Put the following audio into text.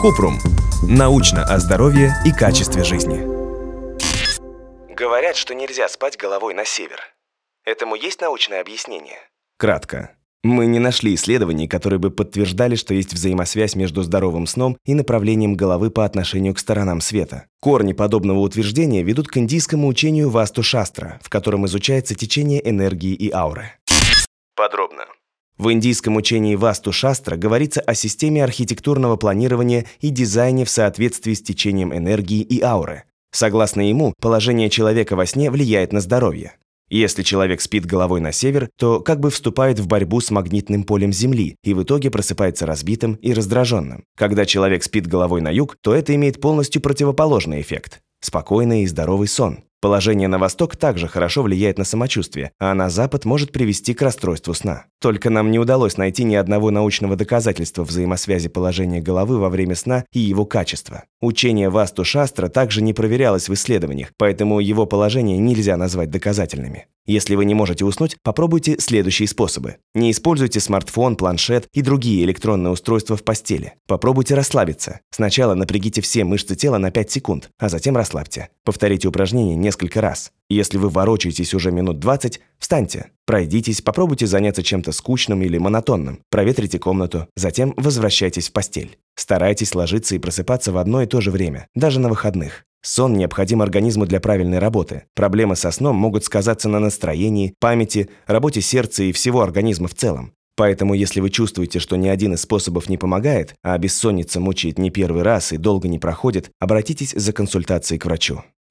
Купрум. Научно о здоровье и качестве жизни. Говорят, что нельзя спать головой на север. Этому есть научное объяснение? Кратко. Мы не нашли исследований, которые бы подтверждали, что есть взаимосвязь между здоровым сном и направлением головы по отношению к сторонам света. Корни подобного утверждения ведут к индийскому учению Васту Шастра, в котором изучается течение энергии и ауры. Подробно. В индийском учении Васту Шастра говорится о системе архитектурного планирования и дизайне в соответствии с течением энергии и ауры. Согласно ему, положение человека во сне влияет на здоровье. Если человек спит головой на север, то как бы вступает в борьбу с магнитным полем Земли и в итоге просыпается разбитым и раздраженным. Когда человек спит головой на юг, то это имеет полностью противоположный эффект – спокойный и здоровый сон. Положение на восток также хорошо влияет на самочувствие, а на запад может привести к расстройству сна. Только нам не удалось найти ни одного научного доказательства взаимосвязи положения головы во время сна и его качества. Учение Васту Шастра также не проверялось в исследованиях, поэтому его положение нельзя назвать доказательными. Если вы не можете уснуть, попробуйте следующие способы. Не используйте смартфон, планшет и другие электронные устройства в постели. Попробуйте расслабиться. Сначала напрягите все мышцы тела на 5 секунд, а затем расслабьте. Повторите упражнение несколько раз. Если вы ворочаетесь уже минут 20, встаньте, пройдитесь, попробуйте заняться чем-то скучным или монотонным, проветрите комнату, затем возвращайтесь в постель. Старайтесь ложиться и просыпаться в одно и то же время, даже на выходных. Сон необходим организму для правильной работы. Проблемы со сном могут сказаться на настроении, памяти, работе сердца и всего организма в целом. Поэтому, если вы чувствуете, что ни один из способов не помогает, а бессонница мучает не первый раз и долго не проходит, обратитесь за консультацией к врачу.